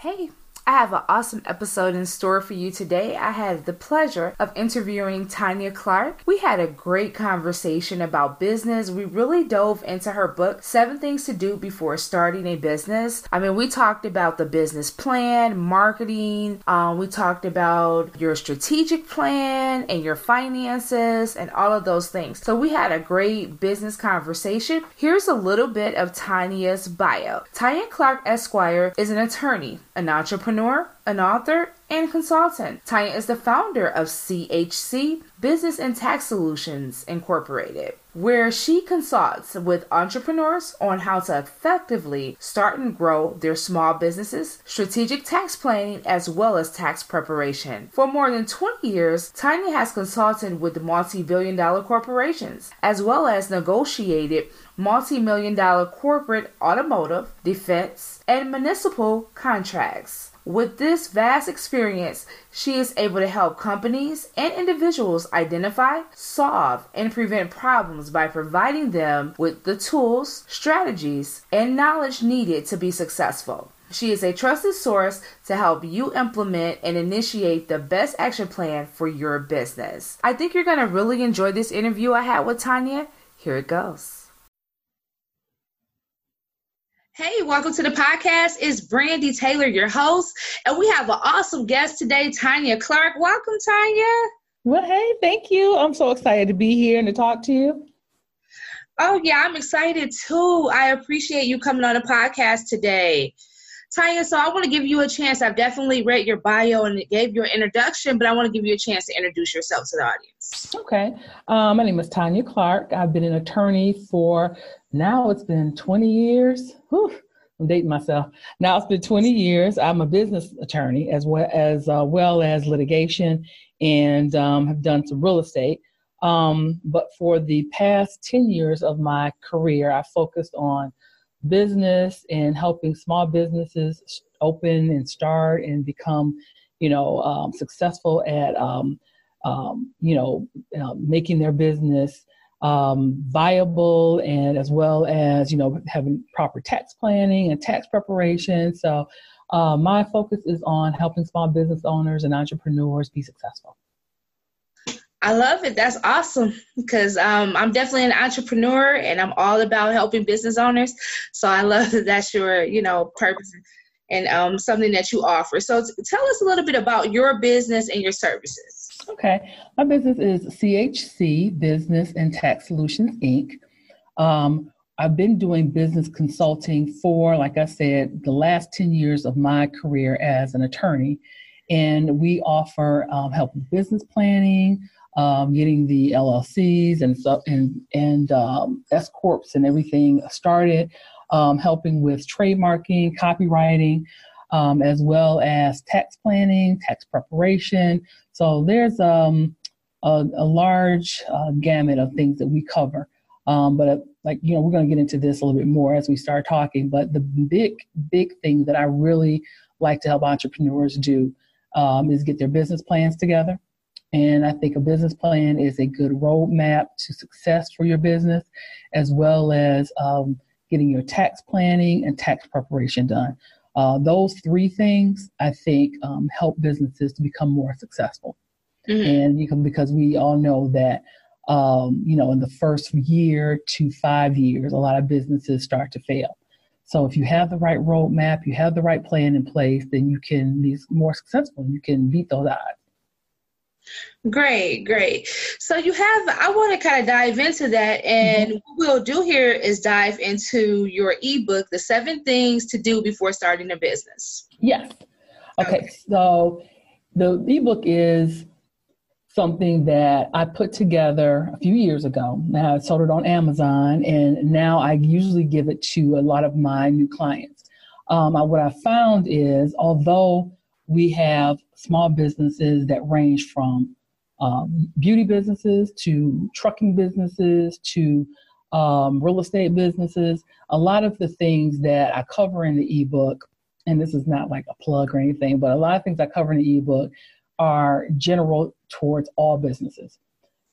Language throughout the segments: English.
Hey, I have an awesome episode in store for you today. I had the pleasure of interviewing Tanya Clark. We had a great conversation about business. We really dove into her book, Seven Things to Do Before Starting a Business. I mean, we talked about the business plan, marketing, um, we talked about your strategic plan and your finances and all of those things. So, we had a great business conversation. Here's a little bit of Tanya's bio Tanya Clark Esquire is an attorney, an entrepreneur entrepreneur, an author, and consultant. Tanya is the founder of CHC Business and Tax Solutions Incorporated, where she consults with entrepreneurs on how to effectively start and grow their small businesses, strategic tax planning, as well as tax preparation. For more than 20 years, Tanya has consulted with multi billion dollar corporations, as well as negotiated multi million dollar corporate, automotive, defense, and municipal contracts. With this vast experience, she is able to help companies and individuals identify, solve, and prevent problems by providing them with the tools, strategies, and knowledge needed to be successful. She is a trusted source to help you implement and initiate the best action plan for your business. I think you're going to really enjoy this interview I had with Tanya. Here it goes. Hey, welcome to the podcast. It's Brandy Taylor, your host, and we have an awesome guest today, Tanya Clark. Welcome, Tanya. Well, hey, thank you. I'm so excited to be here and to talk to you. Oh, yeah, I'm excited too. I appreciate you coming on the podcast today. Tanya, so I want to give you a chance. I've definitely read your bio and it gave your introduction, but I want to give you a chance to introduce yourself to the audience. Okay. Um, my name is Tanya Clark. I've been an attorney for now it's been 20 years. Whew, I'm dating myself. Now it's been 20 years. I'm a business attorney as well as uh, well as litigation, and um, have done some real estate. Um, but for the past 10 years of my career, I focused on business and helping small businesses open and start and become, you know, um, successful at, um, um, you know, uh, making their business um, viable and as well as you know having proper tax planning and tax preparation. So uh, my focus is on helping small business owners and entrepreneurs be successful I love it. That's awesome because um, I'm definitely an entrepreneur and I'm all about helping business owners. So I love that that's your, you know, purpose and um, something that you offer. So t- tell us a little bit about your business and your services. Okay. My business is CHC Business and Tax Solutions, Inc. Um, I've been doing business consulting for, like I said, the last 10 years of my career as an attorney. And we offer um, help with business planning, um, getting the LLCs and and and um, S corps and everything started, um, helping with trademarking, copyrighting, um, as well as tax planning, tax preparation. So there's um, a, a, large uh, gamut of things that we cover. Um, but uh, like you know, we're going to get into this a little bit more as we start talking. But the big, big thing that I really like to help entrepreneurs do is get their business plans together. And I think a business plan is a good roadmap to success for your business, as well as um, getting your tax planning and tax preparation done. Uh, those three things, I think, um, help businesses to become more successful. Mm-hmm. And you can, because we all know that, um, you know, in the first year to five years, a lot of businesses start to fail. So if you have the right roadmap, you have the right plan in place, then you can be more successful. You can beat those odds. Great, great. So you have, I want to kind of dive into that. And mm-hmm. what we'll do here is dive into your ebook, The Seven Things to Do Before Starting a Business. Yes. Okay. okay. So the ebook is something that I put together a few years ago. Now I sold it on Amazon, and now I usually give it to a lot of my new clients. um, what I found is although we have small businesses that range from um, beauty businesses to trucking businesses to um, real estate businesses. A lot of the things that I cover in the ebook, and this is not like a plug or anything, but a lot of things I cover in the ebook are general towards all businesses.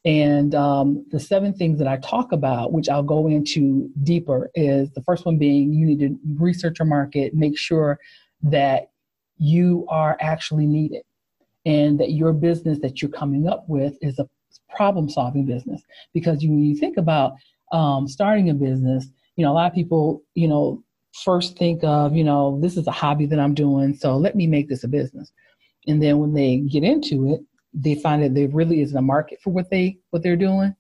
And um, the seven things that I talk about, which I'll go into deeper, is the first one being you need to research your market, make sure that you are actually needed and that your business that you're coming up with is a problem solving business. Because when you think about um, starting a business, you know, a lot of people, you know, first think of, you know, this is a hobby that I'm doing, so let me make this a business. And then when they get into it, they find that there really isn't a market for what they what they're doing,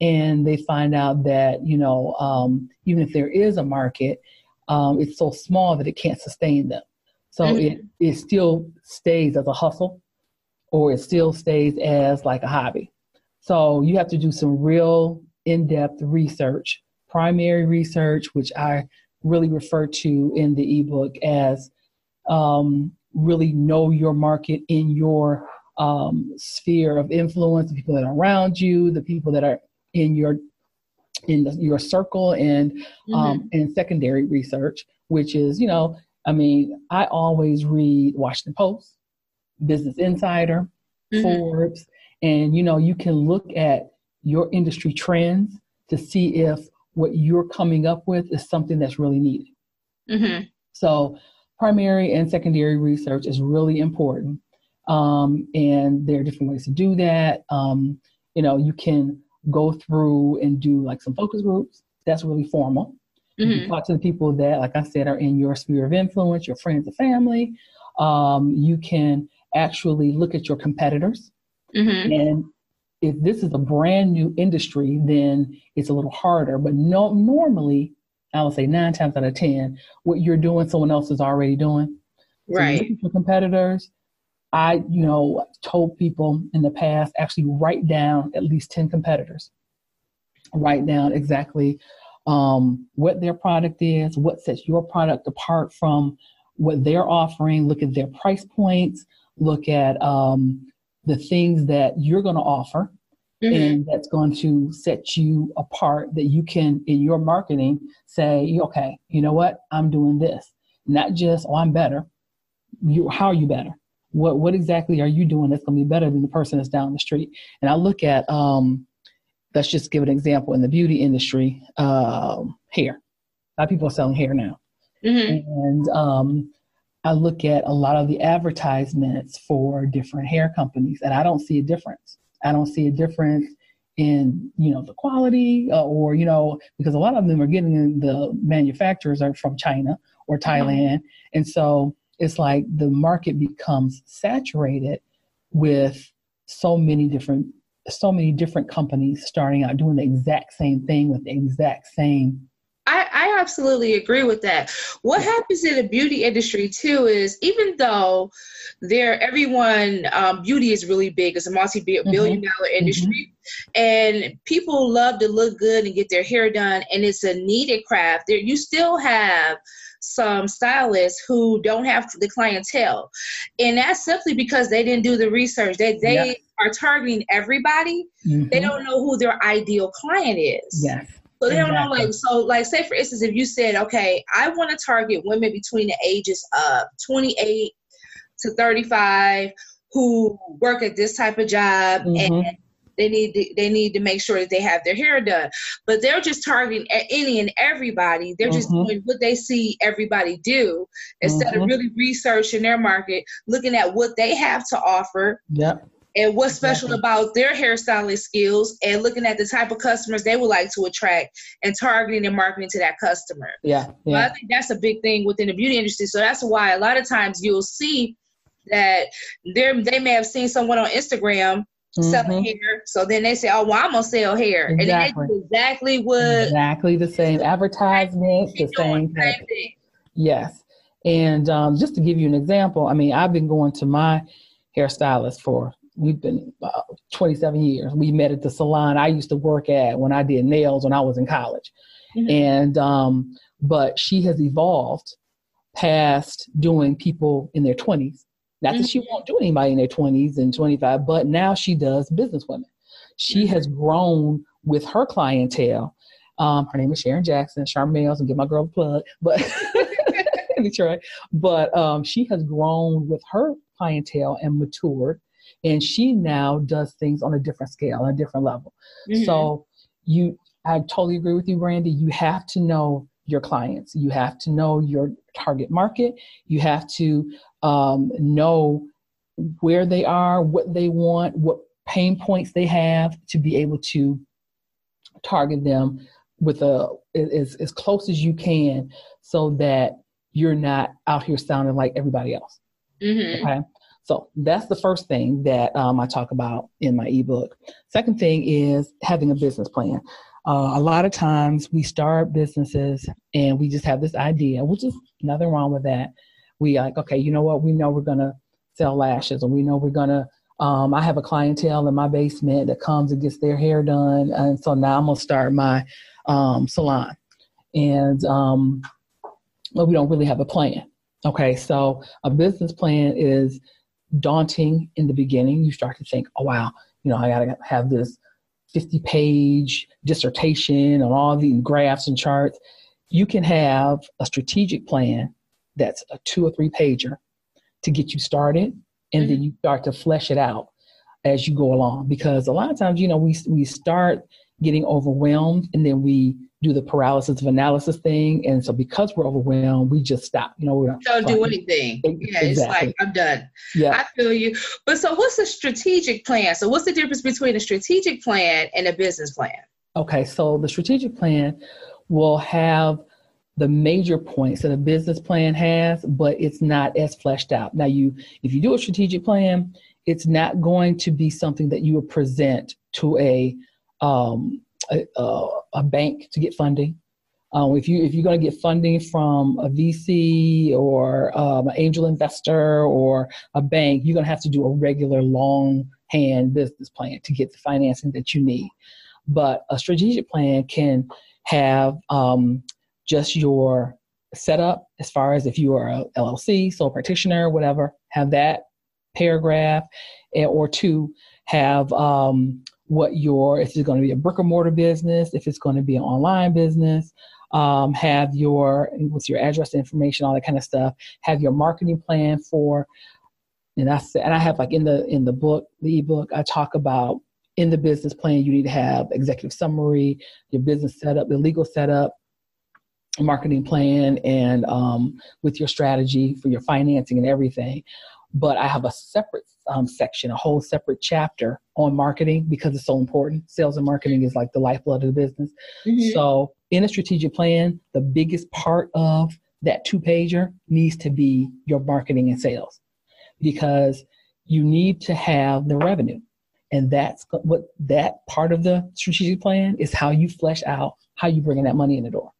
and they find out that you know um, even if there is a market, um, it's so small that it can't sustain them. So mm-hmm. it it still stays as a hustle, or it still stays as like a hobby. So you have to do some real in-depth research, primary research, which I really refer to in the ebook as um, really know your market in your um, sphere of influence, the people that are around you, the people that are in your in the, your circle, and um, mm-hmm. and secondary research, which is you know, I mean, I always read Washington Post, Business Insider, mm-hmm. Forbes, and you know, you can look at your industry trends to see if what you're coming up with is something that's really needed. Mm-hmm. So, primary and secondary research is really important. Um, and there are different ways to do that. Um, you know, you can go through and do like some focus groups. That's really formal. Mm-hmm. You talk to the people that, like I said, are in your sphere of influence, your friends and family. Um, you can actually look at your competitors. Mm-hmm. And if this is a brand new industry, then it's a little harder. But no, normally, I would say nine times out of 10, what you're doing, someone else is already doing. So right. For competitors, I, you know, told people in the past actually write down at least 10 competitors. Write down exactly um, what their product is, what sets your product apart from what they're offering, look at their price points, look at um, the things that you're going to offer. Mm-hmm. And that's going to set you apart that you can, in your marketing, say, okay, you know what? I'm doing this. Not just, oh, I'm better. You, how are you better? what what exactly are you doing that's going to be better than the person that's down the street and i look at um let's just give an example in the beauty industry um hair a lot of people are selling hair now mm-hmm. and um i look at a lot of the advertisements for different hair companies and i don't see a difference i don't see a difference in you know the quality uh, or you know because a lot of them are getting the manufacturers are from china or mm-hmm. thailand mm-hmm. and so it's like the market becomes saturated with so many different so many different companies starting out doing the exact same thing with the exact same I, I, absolutely agree with that. What happens in the beauty industry too is even though there everyone um, beauty is really big, it's a multi-billion mm-hmm. dollar industry, mm-hmm. and people love to look good and get their hair done, and it's a needed craft. There you still have some stylists who don't have the clientele. And that's simply because they didn't do the research. They they yeah. are targeting everybody. Mm-hmm. They don't know who their ideal client is. Yes. So they exactly. don't know like so like say for instance if you said, okay, I want to target women between the ages of 28 to 35 who work at this type of job mm-hmm. and they need to, they need to make sure that they have their hair done. But they're just targeting any and everybody. They're just mm-hmm. doing what they see everybody do instead mm-hmm. of really researching their market, looking at what they have to offer. Yep. And what's special exactly. about their hairstyling skills and looking at the type of customers they would like to attract and targeting and marketing to that customer. Yeah. yeah. I think that's a big thing within the beauty industry. So that's why a lot of times you'll see that they they may have seen someone on Instagram mm-hmm. selling hair. So then they say, "Oh, well, I'm gonna sell hair," exactly. and then exactly what exactly the same advertisement, the same thing. Yes, and um, just to give you an example, I mean, I've been going to my hairstylist for we've been uh, 27 years. We met at the salon I used to work at when I did nails when I was in college, mm-hmm. and um, but she has evolved past doing people in their 20s. Not mm-hmm. that she won't do anybody in their 20s and 25, but now she does business women. She mm-hmm. has grown with her clientele. Um, her name is Sharon Jackson, Charmaine's, and get my girl a plug, but Detroit. But um, she has grown with her clientele and matured, and she now does things on a different scale, a different level. Mm-hmm. So you, I totally agree with you, Brandy. You have to know your clients. You have to know your target market. You have to um, know where they are, what they want, what pain points they have to be able to target them with a as, as close as you can so that you're not out here sounding like everybody else. Mm-hmm. Okay. So that's the first thing that um, I talk about in my ebook. Second thing is having a business plan. Uh, a lot of times we start businesses and we just have this idea, which is nothing wrong with that. We like, okay, you know what? We know we're gonna sell lashes, and we know we're gonna. Um, I have a clientele in my basement that comes and gets their hair done, and so now I'm gonna start my um, salon. And um, but we don't really have a plan. Okay, so a business plan is daunting in the beginning. You start to think, oh wow, you know, I gotta have this 50 page dissertation on all the graphs and charts. You can have a strategic plan that's a two or three pager to get you started, and mm-hmm. then you start to flesh it out as you go along. Because a lot of times, you know, we we start getting overwhelmed, and then we do the paralysis of analysis thing. And so because we're overwhelmed, we just stop. You know, we don't, don't do anything. Yeah, exactly. it's like I'm done. Yeah. I feel you. But so what's a strategic plan? So what's the difference between a strategic plan and a business plan? Okay, so the strategic plan will have the major points that a business plan has, but it's not as fleshed out. Now you if you do a strategic plan, it's not going to be something that you would present to a um, a, a bank to get funding. Um, if you if you're going to get funding from a VC or um, an angel investor or a bank, you're going to have to do a regular long hand business plan to get the financing that you need. But a strategic plan can have um, just your setup as far as if you are a LLC, sole practitioner, whatever, have that paragraph, or two, have um, what your if it's going to be a brick and mortar business, if it's going to be an online business, um, have your what's your address information, all that kind of stuff. Have your marketing plan for, and I and I have like in the in the book, the ebook, I talk about in the business plan you need to have executive summary, your business setup, the legal setup, marketing plan, and um, with your strategy for your financing and everything. But I have a separate um, section, a whole separate chapter on marketing because it's so important. Sales and marketing is like the lifeblood of the business. Mm-hmm. So, in a strategic plan, the biggest part of that two pager needs to be your marketing and sales because you need to have the revenue. And that's what that part of the strategic plan is how you flesh out how you bringing that money in the door.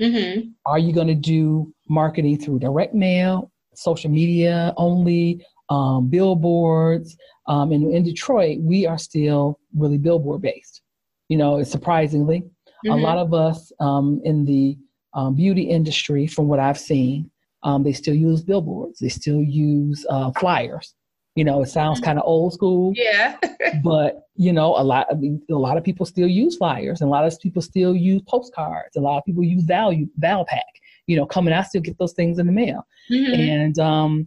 Mm-hmm. Are you going to do marketing through direct mail, social media only? Um, billboards. Um, and in Detroit, we are still really billboard based. You know, it's surprisingly, mm-hmm. a lot of us um, in the um, beauty industry, from what I've seen, um, they still use billboards. They still use uh, flyers. You know, it sounds mm-hmm. kind of old school. Yeah. but you know, a lot. I mean, a lot of people still use flyers, and a lot of people still use postcards. A lot of people use value Valpak. You know, coming, I still get those things in the mail. Mm-hmm. And um,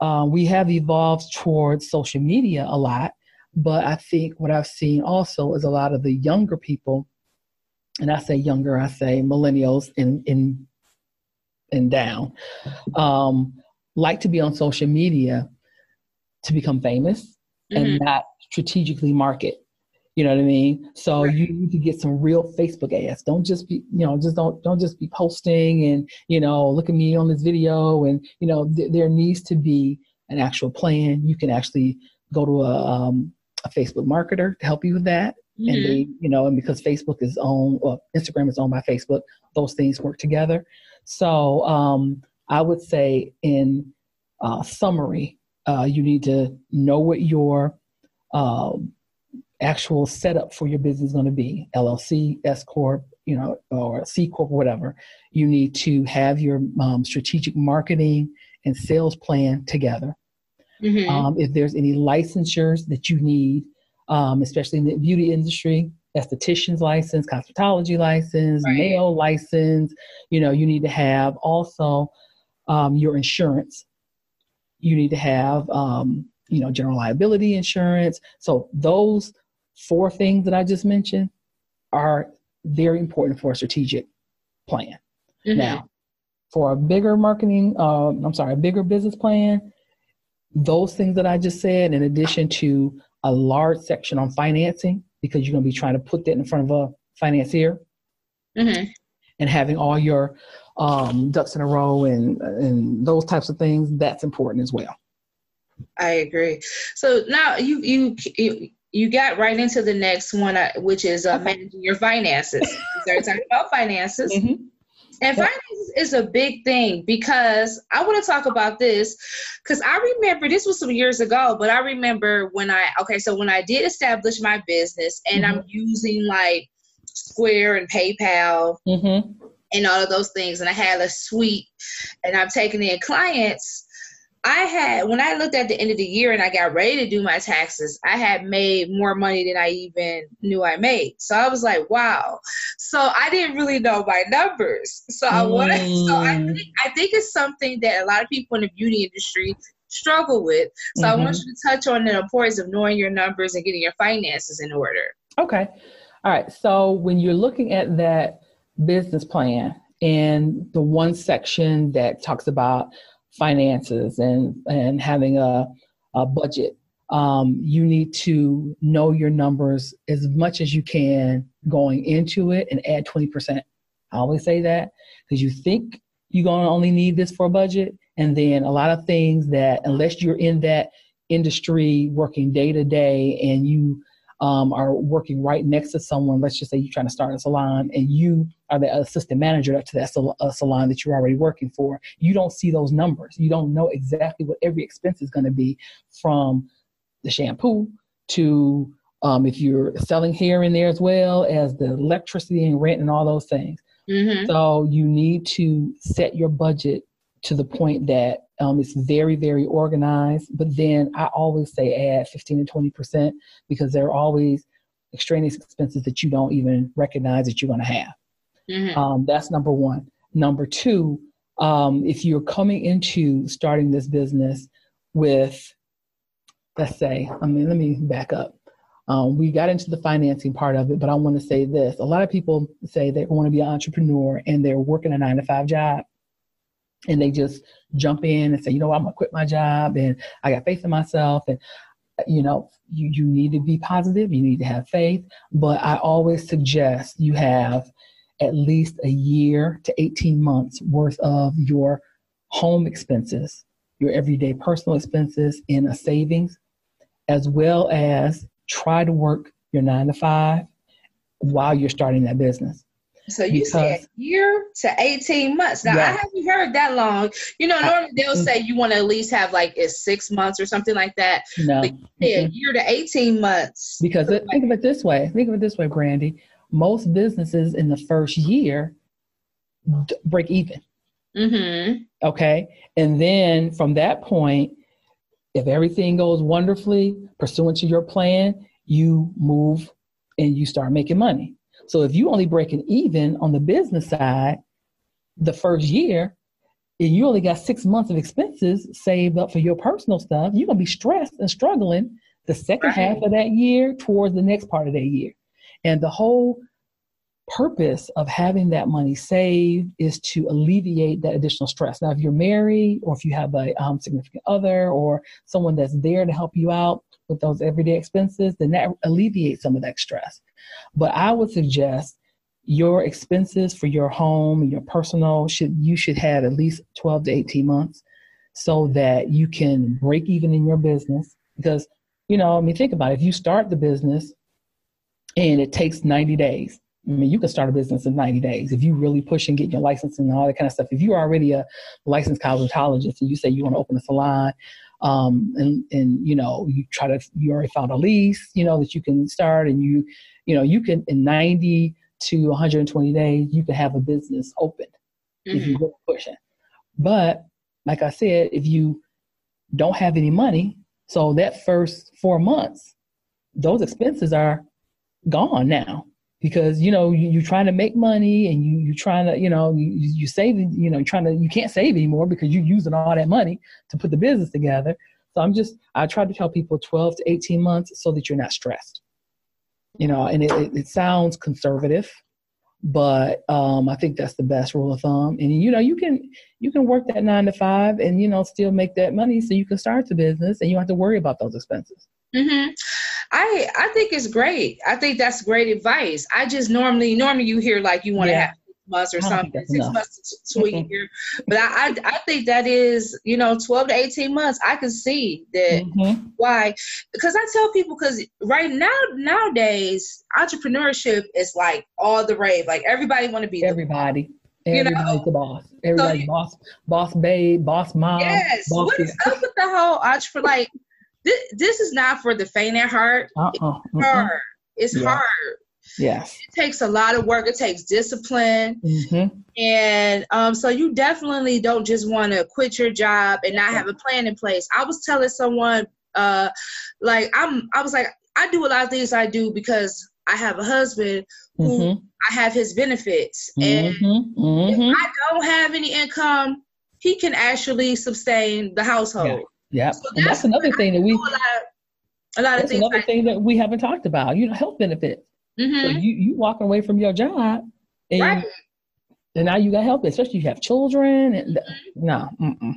uh, we have evolved towards social media a lot, but I think what I've seen also is a lot of the younger people, and I say younger, I say millennials in in and down, um, like to be on social media to become famous mm-hmm. and not strategically market. You know what I mean? So right. you need to get some real Facebook ads. Don't just be, you know, just don't don't just be posting and you know, look at me on this video. And you know, th- there needs to be an actual plan. You can actually go to a um, a Facebook marketer to help you with that. Mm-hmm. And they, you know, and because Facebook is owned, or Instagram is owned by Facebook, those things work together. So um, I would say, in uh, summary, uh, you need to know what your uh, actual setup for your business is going to be LLC, S Corp, you know, or C corp, whatever, you need to have your um, strategic marketing and sales plan together. Mm-hmm. Um, if there's any licensures that you need, um, especially in the beauty industry, esthetician's license, cosmetology license, right. nail license, you know, you need to have also um, your insurance. You need to have, um, you know, general liability insurance. So those four things that I just mentioned are very important for a strategic plan. Mm-hmm. Now, for a bigger marketing, uh, I'm sorry, a bigger business plan, those things that I just said, in addition to a large section on financing, because you're going to be trying to put that in front of a financier, mm-hmm. and having all your um, ducks in a row and and those types of things, that's important as well. I agree. So now you you you, you got right into the next one, uh, which is uh, managing your finances. started talking about finances. Mm-hmm. And finances is a big thing because I want to talk about this because I remember this was some years ago, but I remember when I okay, so when I did establish my business and mm-hmm. I'm using like Square and PayPal mm-hmm. and all of those things, and I had a suite and I'm taking in clients I had when I looked at the end of the year and I got ready to do my taxes, I had made more money than I even knew I made. So I was like, wow. So I didn't really know my numbers. So I wanted so I mm. think, I think it's something that a lot of people in the beauty industry struggle with. So mm-hmm. I want mm-hmm. you to touch on the importance of knowing your numbers and getting your finances in order. Okay. All right. So when you're looking at that business plan and the one section that talks about finances and and having a, a budget. Um, you need to know your numbers as much as you can going into it and add 20% i always say that because you think you're going to only need this for a budget and then a lot of things that unless you're in that industry working day to day and you um, are working right next to someone, let's just say you're trying to start a salon and you are the assistant manager to that sal- uh, salon that you're already working for, you don't see those numbers. You don't know exactly what every expense is going to be from the shampoo to um, if you're selling here and there as well as the electricity and rent and all those things. Mm-hmm. So you need to set your budget to the point that um, it's very, very organized. But then I always say add 15 to 20% because there are always extraneous expenses that you don't even recognize that you're going to have. Mm-hmm. Um, that's number one. Number two, um, if you're coming into starting this business with, let's say, I mean, let me back up. Um, we got into the financing part of it, but I want to say this. A lot of people say they want to be an entrepreneur and they're working a nine to five job and they just jump in and say, you know, I'm gonna quit my job and I got faith in myself and uh, you know, you, you need to be positive, you need to have faith. But I always suggest you have at least a year to 18 months worth of your home expenses, your everyday personal expenses in a savings, as well as try to work your nine to five while you're starting that business. So you because, said year to 18 months. Now I haven't heard that long. You know, normally they'll say you want to at least have like it's six months or something like that. No. But yeah, mm-hmm. year to 18 months. Because it, think of it this way. Think of it this way, Brandy. Most businesses in the first year d- break even. Mm-hmm. Okay. And then from that point, if everything goes wonderfully, pursuant to your plan, you move and you start making money. So if you only breaking even on the business side the first year, and you only got six months of expenses saved up for your personal stuff, you're gonna be stressed and struggling the second right. half of that year towards the next part of that year. And the whole purpose of having that money saved is to alleviate that additional stress. Now, if you're married or if you have a um, significant other or someone that's there to help you out with those everyday expenses, then that alleviates some of that stress. But I would suggest your expenses for your home your personal should you should have at least 12 to 18 months so that you can break even in your business because you know i mean think about it if you start the business and it takes 90 days I mean, you can start a business in 90 days if you really push and get your license and all that kind of stuff. If you're already a licensed cosmetologist and you say you want to open a salon, um, and and you know you try to you already found a lease, you know that you can start, and you you know, you can in 90 to 120 days, you can have a business open mm-hmm. if you really pushing. But like I said, if you don't have any money, so that first four months, those expenses are gone now because you know you, are trying to make money and you you're trying to you know you you save you know you're trying to you can't save anymore because you're using all that money to put the business together. So I'm just I try to tell people 12 to 18 months so that you're not stressed. You know, and it, it, it sounds conservative, but um, I think that's the best rule of thumb. And you know, you can you can work that nine to five and you know still make that money so you can start the business and you don't have to worry about those expenses. Mm-hmm. I I think it's great. I think that's great advice. I just normally normally you hear like you want to yeah. have months or something, six enough. months to, to a year. But I, I, I think that is you know twelve to eighteen months. I can see that mm-hmm. why because I tell people because right now nowadays entrepreneurship is like all the rave. Like everybody want to be everybody. Everybody's you know? the boss. Everybody's so, boss, boss babe, boss mom. Yes. Boss what is up with the whole entrepreneur? Like this, this is not for the faint at heart. Uh-uh. It's hard. It's yeah. hard. Yes. It takes a lot of work. It takes discipline. Mm-hmm. And um, so you definitely don't just want to quit your job and not have a plan in place. I was telling someone, uh, like, I'm, I was like, I do a lot of things I do because I have a husband who mm-hmm. I have his benefits. And mm-hmm. if mm-hmm. I don't have any income, he can actually sustain the household. Yeah. Yeah, so that's, that's, another thing that we. A lot, a lot of things. Another like, thing that we haven't talked about. You know, health benefits. Mm-hmm. So you you walking away from your job, and, right. and now you got help, especially you have children. And mm-hmm. no, mm-mm.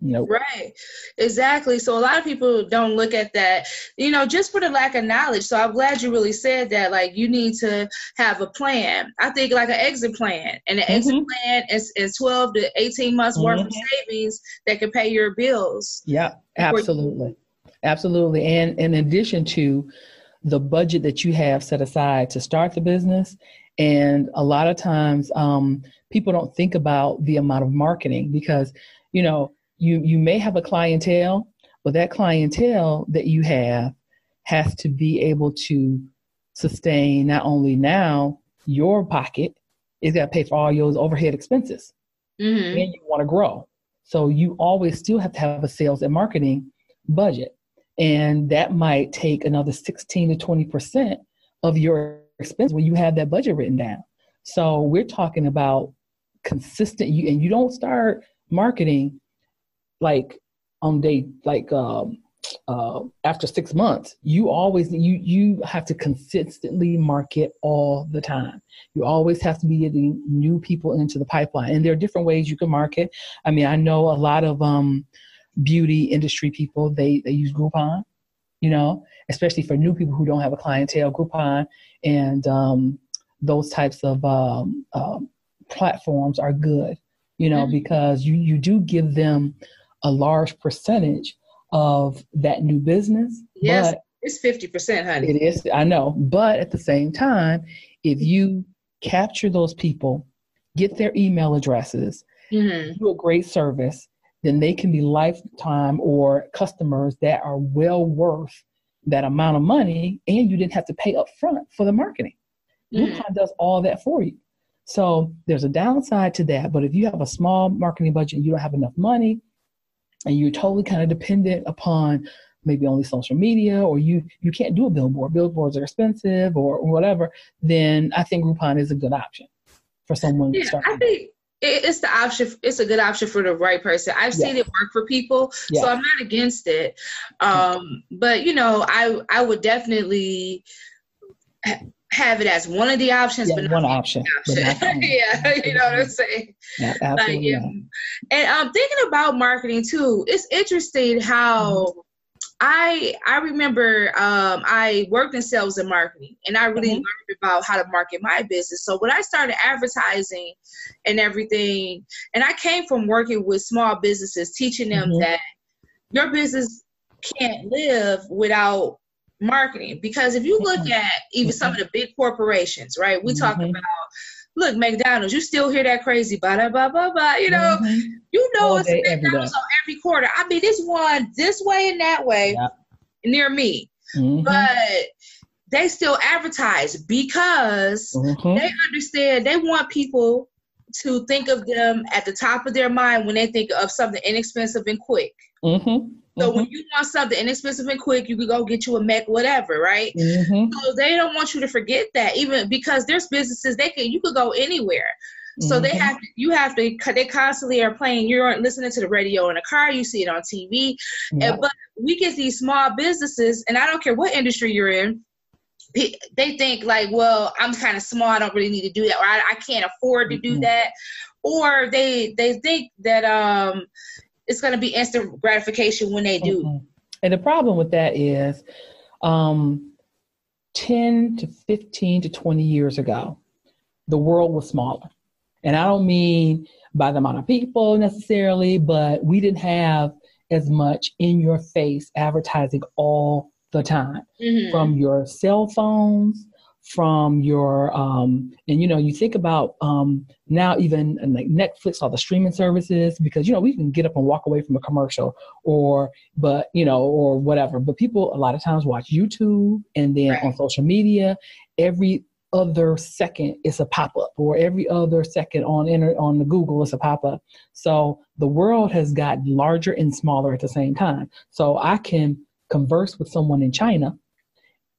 Nope. Right. Exactly. So a lot of people don't look at that, you know, just for the lack of knowledge. So I'm glad you really said that. Like you need to have a plan. I think like an exit plan. And an mm-hmm. exit plan is, is 12 to 18 months mm-hmm. worth of mm-hmm. savings that can pay your bills. Yeah, absolutely. Absolutely. And in addition to the budget that you have set aside to start the business, and a lot of times um, people don't think about the amount of marketing because, you know, you you may have a clientele, but that clientele that you have has to be able to sustain not only now your pocket, it's got to pay for all your overhead expenses, mm-hmm. and you want to grow. So you always still have to have a sales and marketing budget, and that might take another sixteen to twenty percent of your expense when you have that budget written down. So we're talking about consistent. You and you don't start marketing like on day like um uh, after six months, you always you you have to consistently market all the time. You always have to be getting new people into the pipeline, and there are different ways you can market. I mean, I know a lot of um, beauty industry people they they use Groupon, you know, especially for new people who don't have a clientele. Groupon and um, those types of um, uh, platforms are good, you know, mm-hmm. because you you do give them a large percentage of that new business. Yes, but it's 50%, honey. It is, I know. But at the same time, if you capture those people, get their email addresses, mm-hmm. do a great service, then they can be lifetime or customers that are well worth that amount of money and you didn't have to pay up front for the marketing. Mm-hmm. Groupon does all that for you. So there's a downside to that, but if you have a small marketing budget and you don't have enough money, and you're totally kind of dependent upon maybe only social media or you you can't do a billboard billboards are expensive or, or whatever then i think groupon is a good option for someone yeah, i think it's the option it's a good option for the right person i've yes. seen it work for people yes. so i'm not against it um, but you know i i would definitely have it as one of the options, yeah, but one option. option. yeah, you know what I'm saying. Yeah, absolutely. Like, and I'm um, thinking about marketing too. It's interesting how mm-hmm. I I remember um, I worked in sales and marketing, and I really mm-hmm. learned about how to market my business. So when I started advertising and everything, and I came from working with small businesses, teaching them mm-hmm. that your business can't live without marketing because if you look mm-hmm. at even some of the big corporations right we talk mm-hmm. about look mcdonald's you still hear that crazy blah blah blah blah blah you know mm-hmm. you know All it's day, mcdonald's every on every quarter i mean this one this way and that way near me mm-hmm. but they still advertise because mm-hmm. they understand they want people to think of them at the top of their mind when they think of something inexpensive and quick. Mm-hmm. So mm-hmm. when you want something inexpensive and quick, you can go get you a Mac, whatever, right? Mm-hmm. So they don't want you to forget that, even because there's businesses they can you could go anywhere. So mm-hmm. they have to, you have to they constantly are playing. You're listening to the radio in the car. You see it on TV, and, but we get these small businesses, and I don't care what industry you're in. They think like, well, I'm kind of small. I don't really need to do that, or I, I can't afford to do mm-hmm. that, or they they think that um it's going to be instant gratification when they do. Mm-hmm. And the problem with that is, um, 10 to 15 to 20 years ago, the world was smaller. And I don't mean by the amount of people necessarily, but we didn't have as much in your face advertising all the time mm-hmm. from your cell phones from your um and you know you think about um now even like netflix all the streaming services because you know we can get up and walk away from a commercial or but you know or whatever. But people a lot of times watch youtube and then right. on social media every other second it's a pop-up or every other second on inter- on the google it's a pop-up. So the world has gotten larger and smaller at the same time. So i can converse with someone in china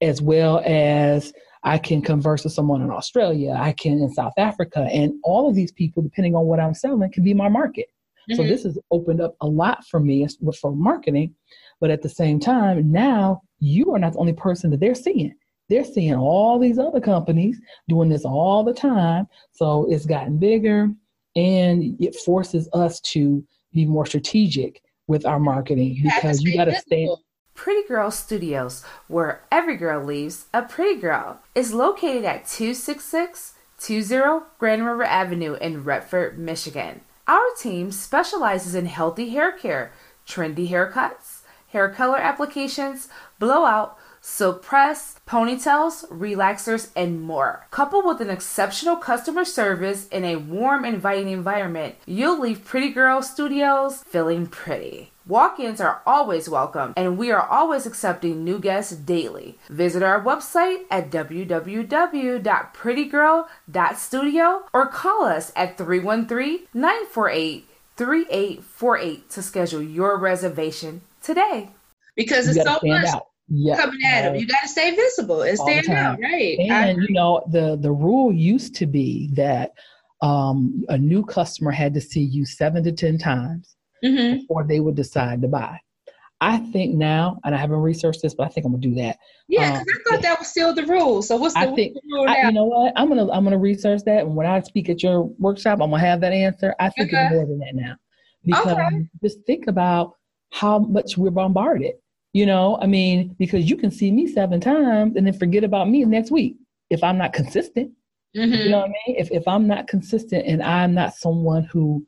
as well as I can converse with someone in Australia, I can in South Africa, and all of these people, depending on what I'm selling, can be my market. Mm-hmm. So this has opened up a lot for me for marketing, but at the same time, now you are not the only person that they're seeing. They're seeing all these other companies doing this all the time. So it's gotten bigger and it forces us to be more strategic with our marketing because you got to stand Pretty Girl Studios, where every girl leaves a pretty girl, is located at 26620 Grand River Avenue in Redford, Michigan. Our team specializes in healthy hair care, trendy haircuts, hair color applications, blowout, silk press, ponytails, relaxers, and more. Coupled with an exceptional customer service in a warm, inviting environment, you'll leave Pretty Girl Studios feeling pretty. Walk ins are always welcome, and we are always accepting new guests daily. Visit our website at www.prettygirl.studio or call us at 313 948 3848 to schedule your reservation today. Because it's so much yep. coming at them. You got to stay visible and stand out, right? And, you know, the, the rule used to be that um, a new customer had to see you seven to 10 times mm-hmm. before they would decide to buy. I think now, and I haven't researched this, but I think I'm gonna do that. Yeah, because um, I thought that was still the rule. So what's the, I think, rule now? I, you know what? I'm gonna I'm gonna research that, and when I speak at your workshop, I'm gonna have that answer. I think okay. it's more than that now, because okay. just think about how much we're bombarded. You know, I mean, because you can see me seven times and then forget about me next week if I'm not consistent. Mm-hmm. You know what I mean? If if I'm not consistent and I'm not someone who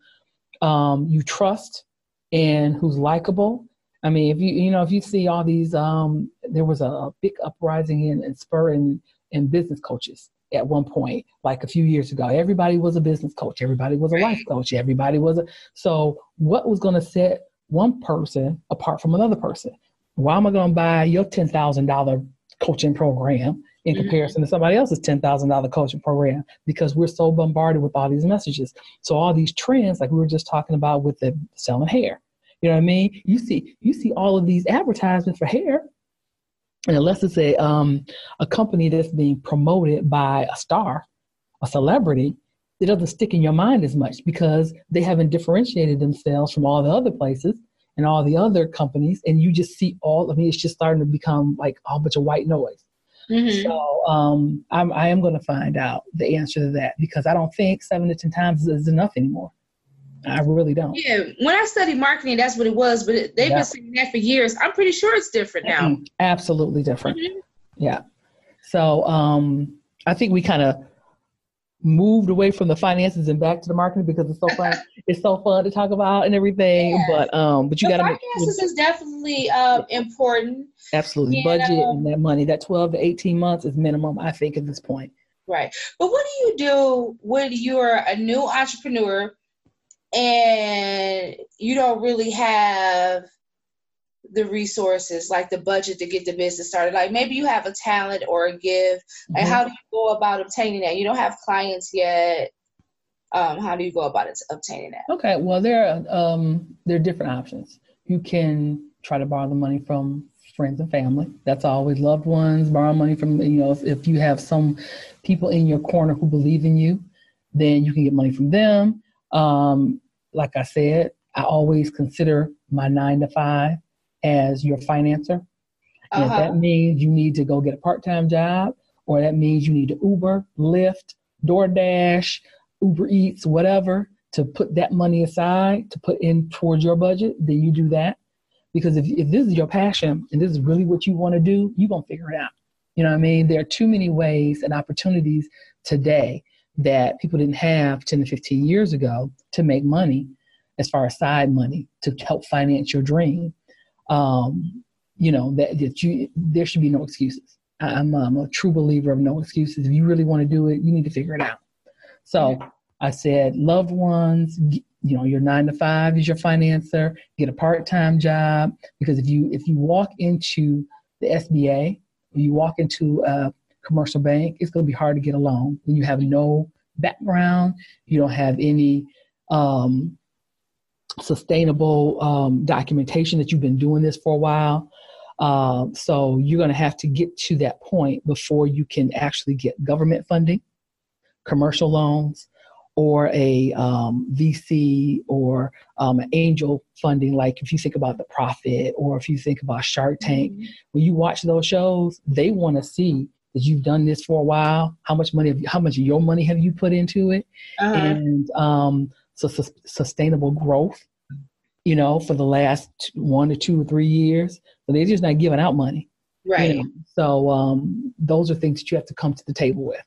um, you trust and who's likable. I mean, if you you know if you see all these, um, there was a, big uprising in, in spur in, in business coaches at one point, like a few years ago. Everybody was a business coach. Everybody was a life coach. Everybody was a. So what was going to set one person apart from another person? Why am I going to buy your ten thousand dollar coaching program in mm-hmm. comparison to somebody else's $10,000 coaching program because we're so bombarded with all these messages. So all these trends, like we were just talking about with the selling hair, you know what I mean? You see, you see all of these advertisements for hair, and unless it's a um, a company that's being promoted by a star, a celebrity, it doesn't stick in your mind as much because they haven't differentiated themselves from all the other places and all the other companies, and you just see all. I mean, it's just starting to become like a whole bunch of white noise. Mm-hmm. So um, I'm, I am going to find out the answer to that because I don't think seven to ten times is enough anymore. I really don't. Yeah, when I studied marketing, that's what it was, but they've been saying that for years. I'm pretty sure it's different now. Mm-hmm. Absolutely different. Mm-hmm. Yeah. So um, I think we kind of moved away from the finances and back to the marketing because it's so fun. it's so fun to talk about and everything. Yeah. But um, but you got to make finances is definitely uh, important. Absolutely, and, budget um, and that money. That twelve to eighteen months is minimum, I think, at this point. Right. But what do you do when you're a new entrepreneur and you don't really have the resources, like the budget to get the business started? Like maybe you have a talent or a gift. Like mm-hmm. how do you go about obtaining that? You don't have clients yet. Um, how do you go about it, obtaining that? Okay, well there are um, there are different options. You can try to borrow the money from friends and family. That's always loved ones. Borrow money from you know if, if you have some people in your corner who believe in you, then you can get money from them. Um, like I said, I always consider my nine to five as your financer. And uh-huh. if that means you need to go get a part time job, or that means you need to Uber, Lyft, DoorDash, Uber Eats, whatever, to put that money aside to put in towards your budget, then you do that. Because if, if this is your passion and this is really what you want to do, you're going to figure it out. You know what I mean? There are too many ways and opportunities today that people didn't have 10 to 15 years ago to make money as far as side money to help finance your dream um, you know that, that you there should be no excuses. I'm, I'm, a true believer of no excuses. If you really want to do it you need to figure it out. So yeah. i said loved ones you know your nine to five is your financer. Get a part-time job. Because if you if you walk into the sba or you walk into a commercial bank it's going to be hard to get a loan when you have no background you don't have any um, sustainable um, documentation that you've been doing this for a while. Uh, so you're going to have to get to that point before you can actually get government funding, commercial loans, or a um, VC or um, angel funding. Like if you think about the profit, or if you think about Shark Tank, mm-hmm. when you watch those shows, they want to see that you've done this for a while. How much money? Have you, how much of your money have you put into it? Uh-huh. And um, so su- sustainable growth, you know, for the last one or two or three years. So they're just not giving out money. Right. You know? So um, those are things that you have to come to the table with.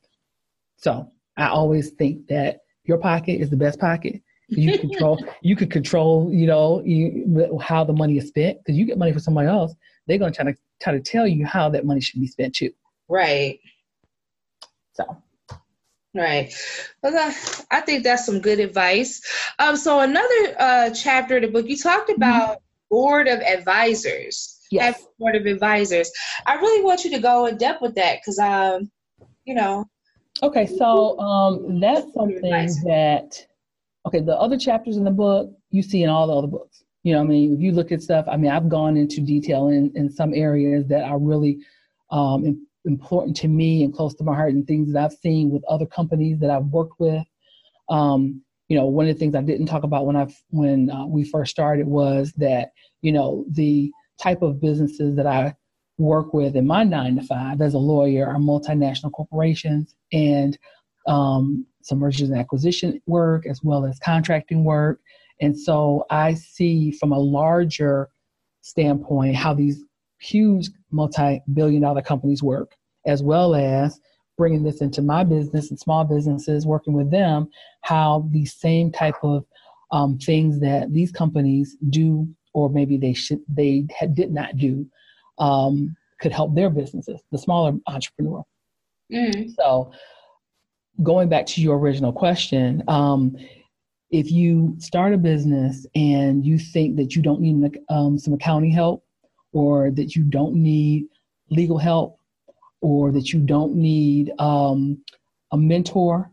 So I always think that your pocket is the best pocket. You control. you can control. You know you, how the money is spent because you get money from somebody else. They're going to try to try to tell you how that money should be spent too. Right. So Right. Well, uh, I think that's some good advice. Um, so another uh, chapter of the book, you talked mm-hmm. about mm-hmm. board of advisors. Yes. Board of advisors. I really want you to go in depth with that because, um, you know. Okay, so um, that's something that. Okay, the other chapters in the book you see in all the other books. You know, I mean, if you look at stuff, I mean, I've gone into detail in in some areas that are really um, important to me and close to my heart and things that I've seen with other companies that I've worked with. Um, you know, one of the things I didn't talk about when I when uh, we first started was that you know the type of businesses that I work with in my nine to five as a lawyer are multinational corporations and um, some mergers and acquisition work as well as contracting work. And so I see from a larger standpoint how these huge multi-billion dollar companies work as well as bringing this into my business and small businesses working with them how these same type of um, things that these companies do or maybe they should they had, did not do um, could help their businesses the smaller entrepreneur mm. so going back to your original question um, if you start a business and you think that you don't need um, some accounting help or that you don't need legal help or that you don't need um, a mentor,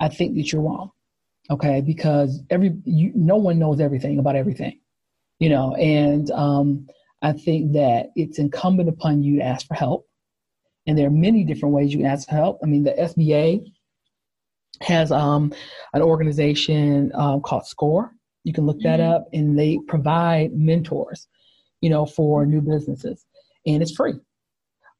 I think that you're wrong. Okay, because every you, no one knows everything about everything, you know, and um, I think that it's incumbent upon you to ask for help. And there are many different ways you can ask for help. I mean, the SBA has um, an organization um, called SCORE. You can look that mm-hmm. up, and they provide mentors you know, for new businesses. And it's free.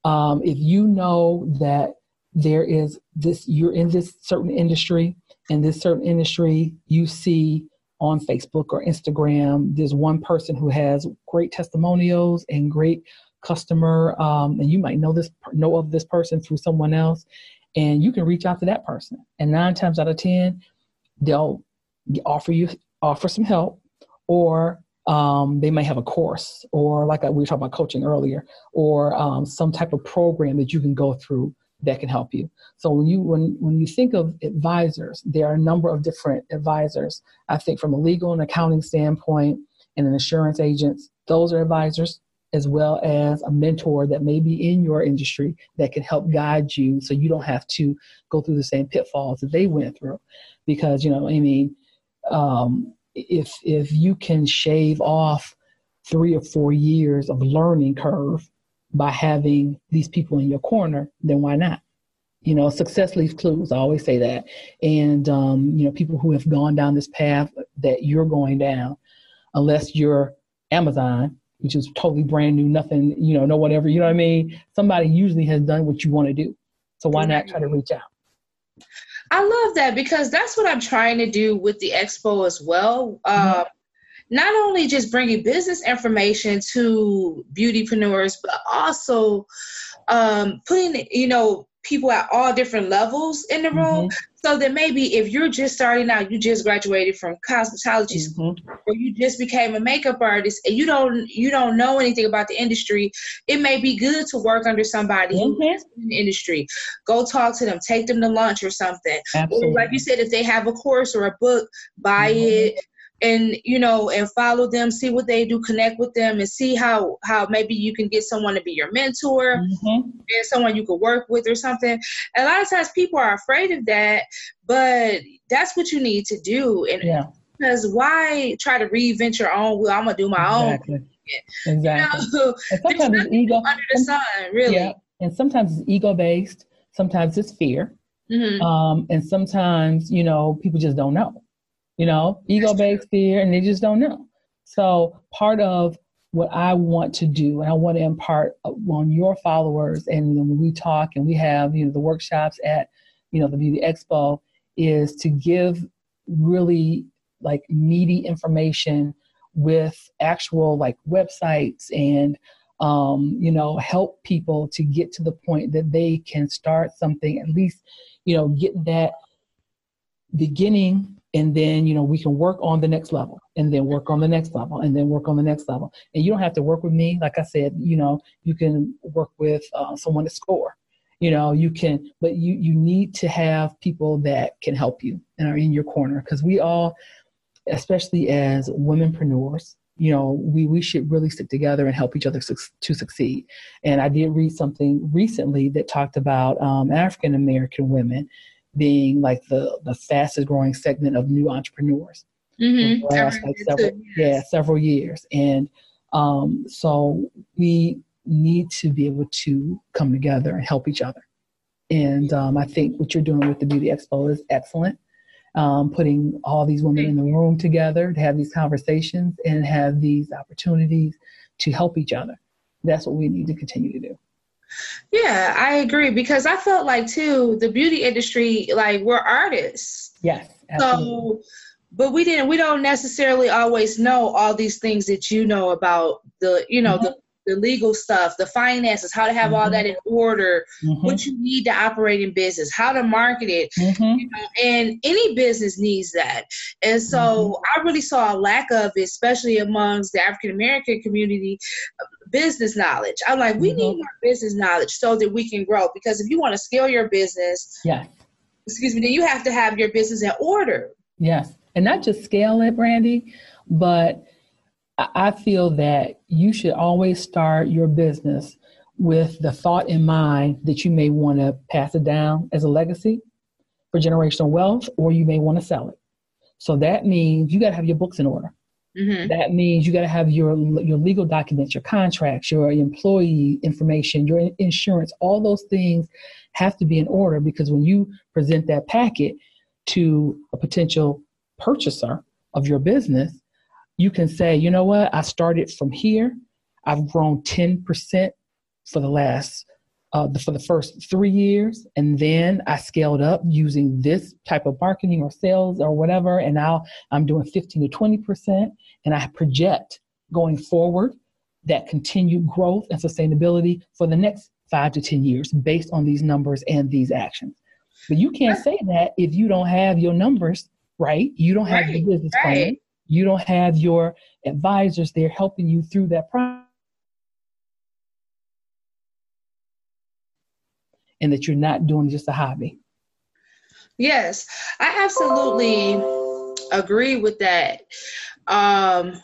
Um, if you know that there is this, you're in this certain industry, and this certain industry you see on Facebook or Instagram, there's one person who has great testimonials and great customer, um, and you might know this know of this person through someone else, and you can reach out to that person. And nine times out of ten, they'll offer you offer some help, or um, they may have a course or like we were talking about coaching earlier or um, some type of program that you can go through that can help you. So when you when when you think of advisors there are a number of different advisors. I think from a legal and accounting standpoint and an insurance agents those are advisors as well as a mentor that may be in your industry that can help guide you so you don't have to go through the same pitfalls that they went through. Because you know i mean um, if if you can shave off three or four years of learning curve by having these people in your corner then why not you know success leaves clues i always say that and um, you know people who have gone down this path that you're going down unless you're amazon which is totally brand new, nothing, you know, no whatever, you know what I mean? Somebody usually has done what you want to do. So why not try to reach out? I love that because that's what I'm trying to do with the expo as well. Mm-hmm. Um, not only just bringing business information to beautypreneurs, but also um, putting, you know, people at all different levels in the room. Mm-hmm. So that maybe if you're just starting out, you just graduated from cosmetology mm-hmm. school, or you just became a makeup artist, and you don't you don't know anything about the industry, it may be good to work under somebody mm-hmm. in the industry. Go talk to them, take them to lunch or something. Absolutely. Or like you said, if they have a course or a book, buy mm-hmm. it and you know and follow them see what they do connect with them and see how how maybe you can get someone to be your mentor mm-hmm. and someone you could work with or something a lot of times people are afraid of that but that's what you need to do and yeah. because why try to reinvent your own wheel i'm gonna do my exactly. own exactly you know? and sometimes it's ego under the sun really yeah. and sometimes it's ego based sometimes it's fear mm-hmm. um, and sometimes you know people just don't know you know, ego based fear, and they just don't know. So part of what I want to do, and I want to impart on your followers, and when we talk and we have, you know, the workshops at, you know, the Beauty Expo, is to give really like meaty information with actual like websites and um, you know help people to get to the point that they can start something at least you know get that beginning and then you know we can work on the next level and then work on the next level and then work on the next level. And you don't have to work with me. Like i said you know you can work with uh, someone to score you know you can but you you need to have people that can help you and are in your corner because we all especially as womenpreneurs you know we we should really stick together and help each other su- to succeed. And i did read something recently that talked about um, african american women being like the the fastest growing segment of new entrepreneurs mm-hmm. last like several too, yeah several years. And um, so we need to be able to come together and help each other. And um, i think what you're doing with the beauty expo is excellent. Um, putting all these women in the room together to have these conversations and have these opportunities to help each other. That's what we need to continue to do yeah, I agree because I felt like too the beauty industry, like we're artists. Yes. Absolutely. So, but we didn't. We don't necessarily always know all these things that you know about the, you know, mm-hmm. the the legal stuff, the finances, how to have mm-hmm. all that in order, mm-hmm. what you need to operate in business, how to market it, mm-hmm. you know, and any business needs that. And so mm-hmm. I really saw a lack of it, especially amongst the African American community, business knowledge. I'm like, we need mm-hmm. more business knowledge so that we can grow. Because if you want to scale your business, yeah, excuse me, then you have to have your business in order. Yes, and not just scale it, Brandy, but I feel that you should always start your business with the thought in mind that you may want to pass it down as a legacy for generational wealth, or you may want to sell it. So that means you got to have your books in order. Mm-hmm. That means you got to have your your legal documents, your contracts, your employee information, your insurance. All those things have to be in order because when you present that packet to a potential purchaser of your business, you can say, you know what, I started from here. I've grown 10% for the last uh, for the first three years, and then I scaled up using this type of marketing or sales or whatever, and now I'm doing 15 to 20 percent, and I project going forward that continued growth and sustainability for the next five to 10 years based on these numbers and these actions. But you can't say that if you don't have your numbers right, you don't have right, your business right. plan, you don't have your advisors there helping you through that process. And that you're not doing just a hobby. Yes, I absolutely agree with that. Um,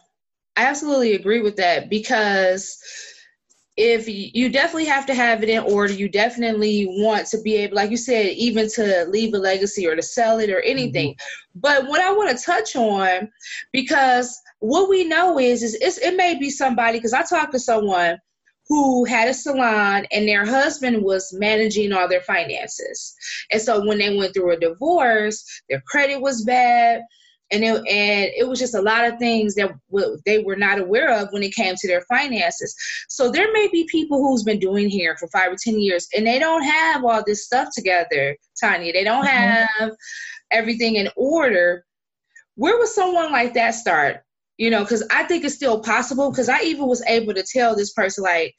I absolutely agree with that because if you definitely have to have it in order, you definitely want to be able, like you said, even to leave a legacy or to sell it or anything. Mm-hmm. But what I want to touch on, because what we know is, is it may be somebody, because I talked to someone who had a salon and their husband was managing all their finances. And so when they went through a divorce, their credit was bad and it, and it was just a lot of things that w- they were not aware of when it came to their finances. So there may be people who's been doing here for five or ten years, and they don't have all this stuff together, Tanya. They don't mm-hmm. have everything in order. Where would someone like that start? You know, because I think it's still possible. Because I even was able to tell this person like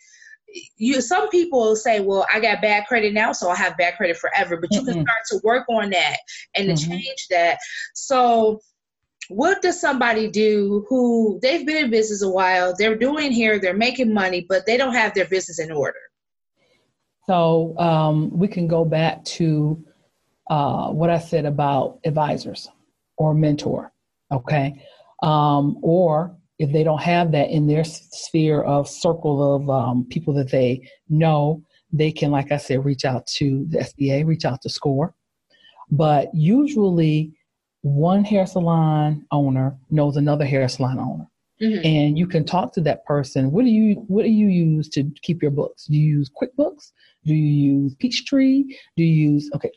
you some people say well i got bad credit now so i have bad credit forever but you mm-hmm. can start to work on that and mm-hmm. to change that so what does somebody do who they've been in business a while, they're doing here, they're making money, but they don't have their business in order? So um, we can go back to uh, what I said about advisors or mentor, okay? Um, or if they don't have that in their sphere of circle of um, people that they know, they can, like I said, reach out to the SBA, reach out to SCORE. But usually, one hair salon owner knows another hair salon owner. Mm-hmm. And you can talk to that person. What do you what do you use to keep your books? Do you use QuickBooks? Do you use Peachtree? Do you use okay?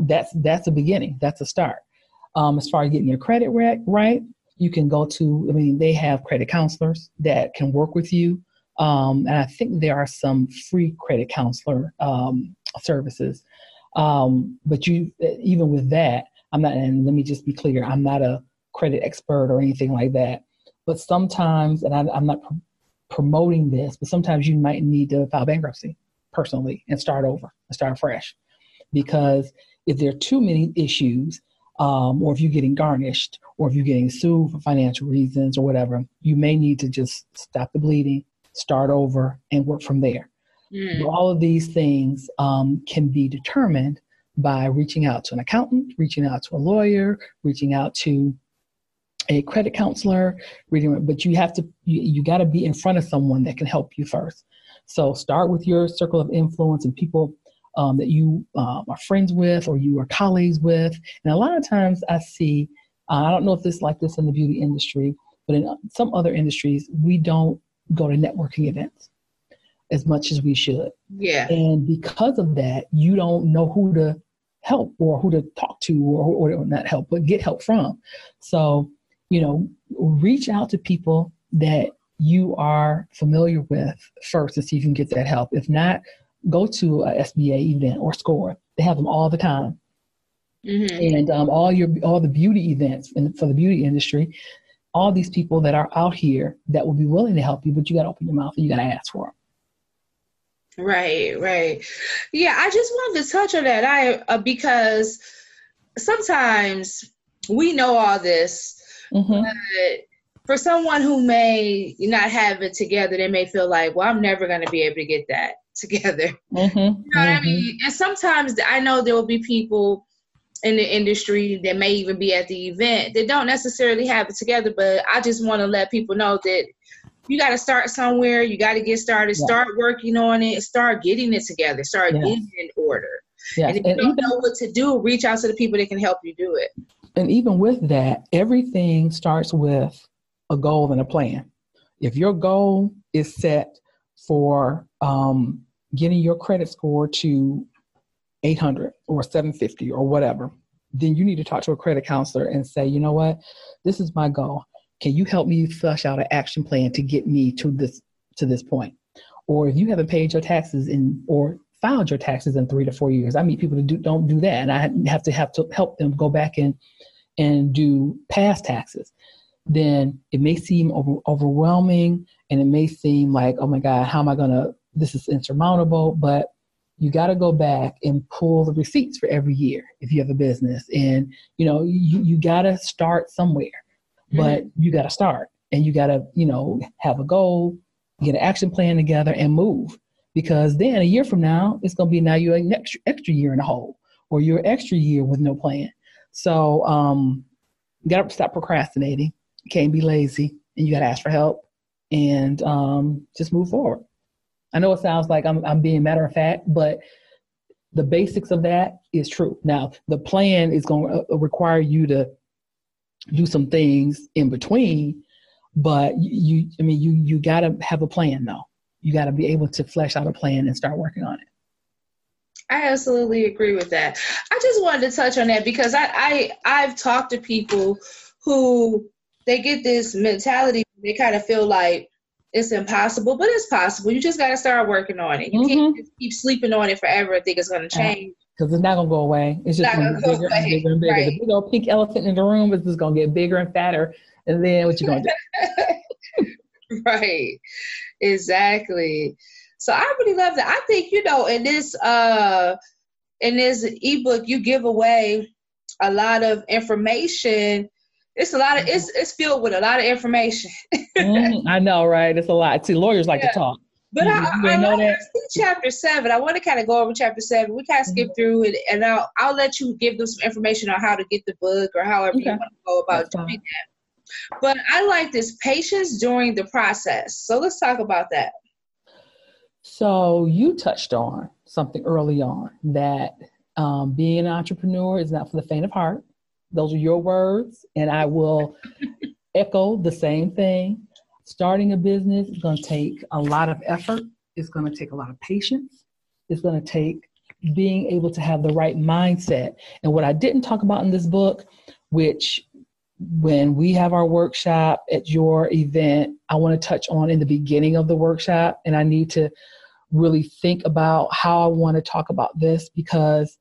That's that's a beginning. That's a start. Um, as far as getting your credit right, right, you can go to. I mean, they have credit counselors that can work with you. Um, and I think there are some free credit counselor um, services. Um, but you, even with that, I'm not, and let me just be clear, I'm not a credit expert or anything like that. But sometimes, and I, am not pr- promoting this, but sometimes you might need to file bankruptcy personally and start over and start fresh. Because if there are too many issues, um, or if you're getting garnished, or if you're getting sued for financial reasons or whatever, you may need to just stop the bleeding, start over, and work from there. Mm. All of these things um, can be determined by reaching out to an accountant, reaching out to a lawyer, reaching out to a credit counselor, reading, but you have to, you, you got to be in front of someone that can help you first. So start with your circle of influence and people um, that you uh, are friends with or you are colleagues with. And a lot of times I see, uh, I don't know if this like this in the beauty industry, but in some other industries, we don't go to networking events as much as we should. Yeah. And because of that, you don't know who to help or who to talk to or, or not help, but get help from. So, you know, reach out to people that you are familiar with first to see if you can get that help. If not, go to a SBA event or SCORE. They have them all the time. Mm-hmm. And um, all your all the beauty events for the beauty industry, all these people that are out here that will be willing to help you, but you got to open your mouth and you got to ask for them. Right, right. Yeah, I just wanted to touch on that. I uh, because sometimes we know all this, mm-hmm. but for someone who may not have it together, they may feel like, "Well, I'm never going to be able to get that together." Mm-hmm. You know mm-hmm. what I mm-hmm. mean? And sometimes I know there will be people in the industry that may even be at the event that don't necessarily have it together. But I just want to let people know that you got to start somewhere. You got to get started. Yeah. Start working on it. Start getting it together. Start yes. getting in order. Yes. And if you don't even, know what to do, reach out to the people that can help you do it. And even with that, everything starts with a goal and a plan. If your goal is set for um, getting your credit score to 800 or 750 or whatever, then you need to talk to a credit counselor and say, you know what, this is my goal. Can you help me flesh out an action plan to get me to this to this point? Or if you haven't paid your taxes in or filed your taxes in three to four years, I meet people that do, don't do that, and I have to have to help them go back and and do past taxes. Then it may seem over, overwhelming, and it may seem like, oh my God, how am I gonna? This is insurmountable, but you got to go back and pull the receipts for every year if you have a business and you know you, you got to start somewhere but mm-hmm. you got to start and you got to you know have a goal get an action plan together and move because then a year from now it's going to be now you're an extra, extra year in a hole or you're extra year with no plan so um you got to stop procrastinating you can't be lazy and you got to ask for help and um, just move forward. I know it sounds like I'm, I'm being matter of fact, but the basics of that is true. Now, the plan is going to uh, require you to do some things in between, but you, I mean, you you got to have a plan though. You got to be able to flesh out a plan and start working on it. I absolutely agree with that. I just wanted to touch on that because I, I I've talked to people who they get this mentality. They kind of feel like it's impossible, but it's possible. You just got to start working on it. You mm-hmm. can't just keep sleeping on it forever and think it's going to change. Because it's not going to go away. It's just going to get bigger and bigger and bigger. Right. The big old pink elephant in the room is just going to get bigger and fatter. And then what you going to do? right. Exactly. So I really love that. I think, you know, in this uh in this ebook you give away a lot of information it's a lot of it's it's filled with a lot of information. mm, I know, right? It's a lot. See, lawyers like yeah. to talk. But you, I, you I know that. chapter seven. I want to kind of go over chapter seven. We kind of skip mm-hmm. through it, and I'll I'll let you give them some information on how to get the book or however okay. you want to go about That's doing fine. that. But I like this patience during the process. So let's talk about that. So you touched on something early on that um, being an entrepreneur is not for the faint of heart. Those are your words, and I will echo the same thing. Starting a business is going to take a lot of effort. It's going to take a lot of patience. It's going to take being able to have the right mindset. And what I didn't talk about in this book, which when we have our workshop at your event, I want to touch on in the beginning of the workshop. And I need to really think about how I want to talk about this because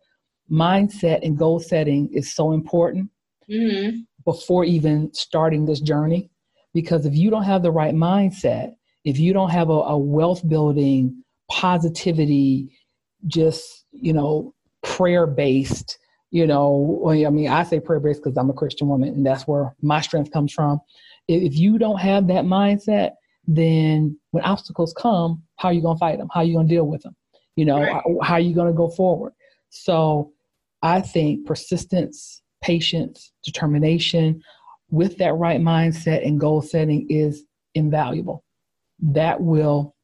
mindset and goal setting is so important mm-hmm. before even starting this journey. Because if you don't have the right mindset, if you don't have a, a wealth building, positivity, just, you know, prayer based, you know, I mean, I say prayer based because I'm a Christian woman and that's where my strength comes from. If you don't have that mindset, then when obstacles come, how are you going to fight them? How are you going to deal with them? You know, right. how, how are you going to go forward? So I think persistence, patience, determination with that right mindset and goal setting is invaluable. That will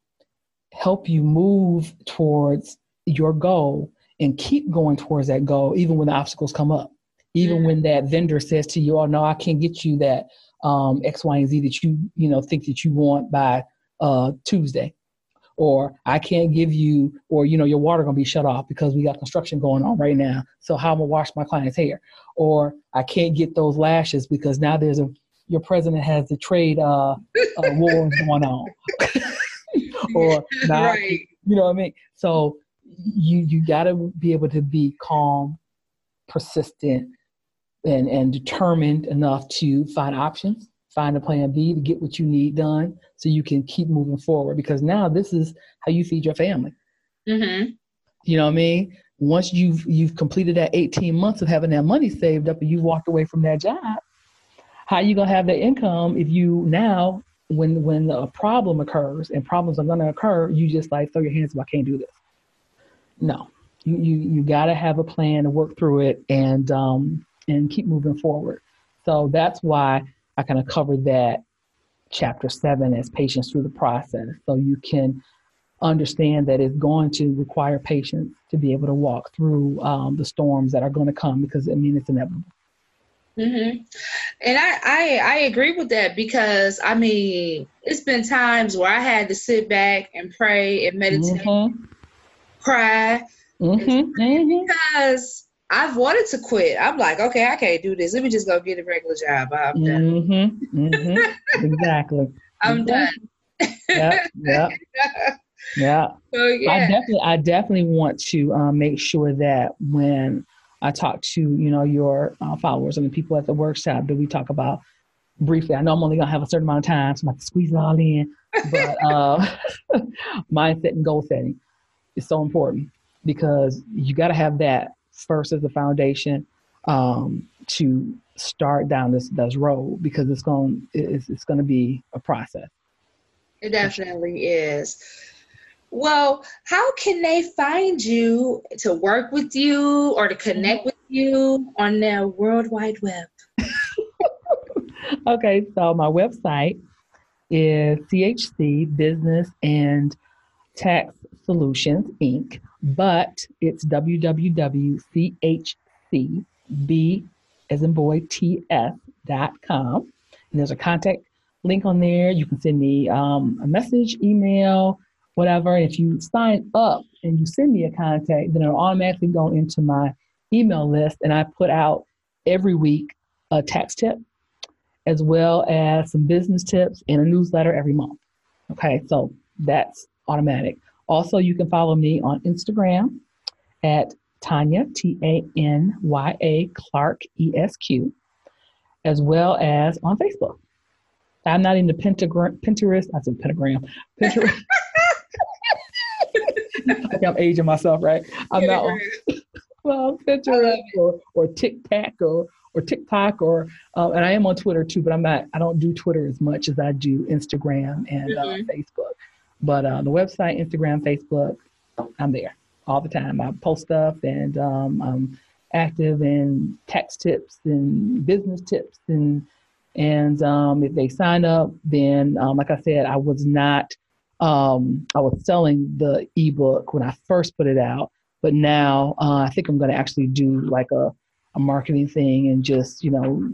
help you move towards your goal and keep going towards that goal even when the obstacles come up. Even mm-hmm. when that vendor says to you, "Oh no, I can't get you that um, X, Y, and Z that you you know think that you want by uh, Tuesday," or I can't give you, or you know, your water gonna be shut off because we got construction going on right now. So how I'm gonna wash my client's hair? Or I can't get those lashes because now there's a your president has the trade uh, uh war going on. or now, right. you know what I mean? So you you gotta be able to be calm, persistent, and and determined enough to find options find a plan B to get what you need done so you can keep moving forward because now this is how you feed your family. Mm-hmm. You know what I mean? Once you've you've completed that 18 months of having that money saved up and you've walked away from that job, how you gonna have that income if you now when when a problem occurs and problems are gonna occur, you just like throw your hands up, I can't do this. No. You you you gotta have a plan to work through it and um and keep moving forward. So that's why I kind of covered that chapter seven as patience through the process. So you can understand that it's going to require patience to be able to walk through um, the storms that are going to come because I mean it's inevitable. Mm-hmm. And I, I I agree with that because I mean it's been times where I had to sit back and pray and meditate, mm-hmm. cry, mm-hmm. mm-hmm. because I've wanted to quit. I'm like, okay, I can't do this. Let me just go get a regular job. I'm done. Mm-hmm, mm-hmm. exactly. I'm exactly. done. yeah, yeah, yeah. So, yeah. I definitely, I definitely want to um, make sure that when I talk to you know your uh, followers and the people at the workshop that we talk about briefly. I know I'm only gonna have a certain amount of time, so I'm going to squeeze it all in. But uh, mindset and goal setting is so important because you got to have that first as a foundation um, to start down this this road because it's going it's, it's going to be a process. It definitely is. Well, how can they find you to work with you or to connect with you on the World Wide Web? okay, so my website is CHC Business and Tax Solutions Inc., but it's www.chcb as in boy ts.com. And there's a contact link on there. You can send me um, a message, email, whatever. And if you sign up and you send me a contact, then it'll automatically go into my email list. And I put out every week a tax tip as well as some business tips and a newsletter every month. Okay, so that's automatic. Also, you can follow me on Instagram at Tanya, T A N Y A Clark, E S Q, as well as on Facebook. I'm not into pentagram, Pinterest. I said pentagram. Pinterest. like I'm aging myself, right? I'm not on well Pinterest or, or TikTok or or TikTok or uh, and I am on Twitter too, but I'm not. I don't do Twitter as much as I do Instagram and uh, mm-hmm. uh, Facebook. But uh, the website, Instagram, Facebook, I'm there all the time. I post stuff and um, I'm active in tax tips and business tips and and um, if they sign up, then um, like I said, I was not. Um, I was selling the ebook when I first put it out, but now uh, I think I'm going to actually do like a a marketing thing and just you know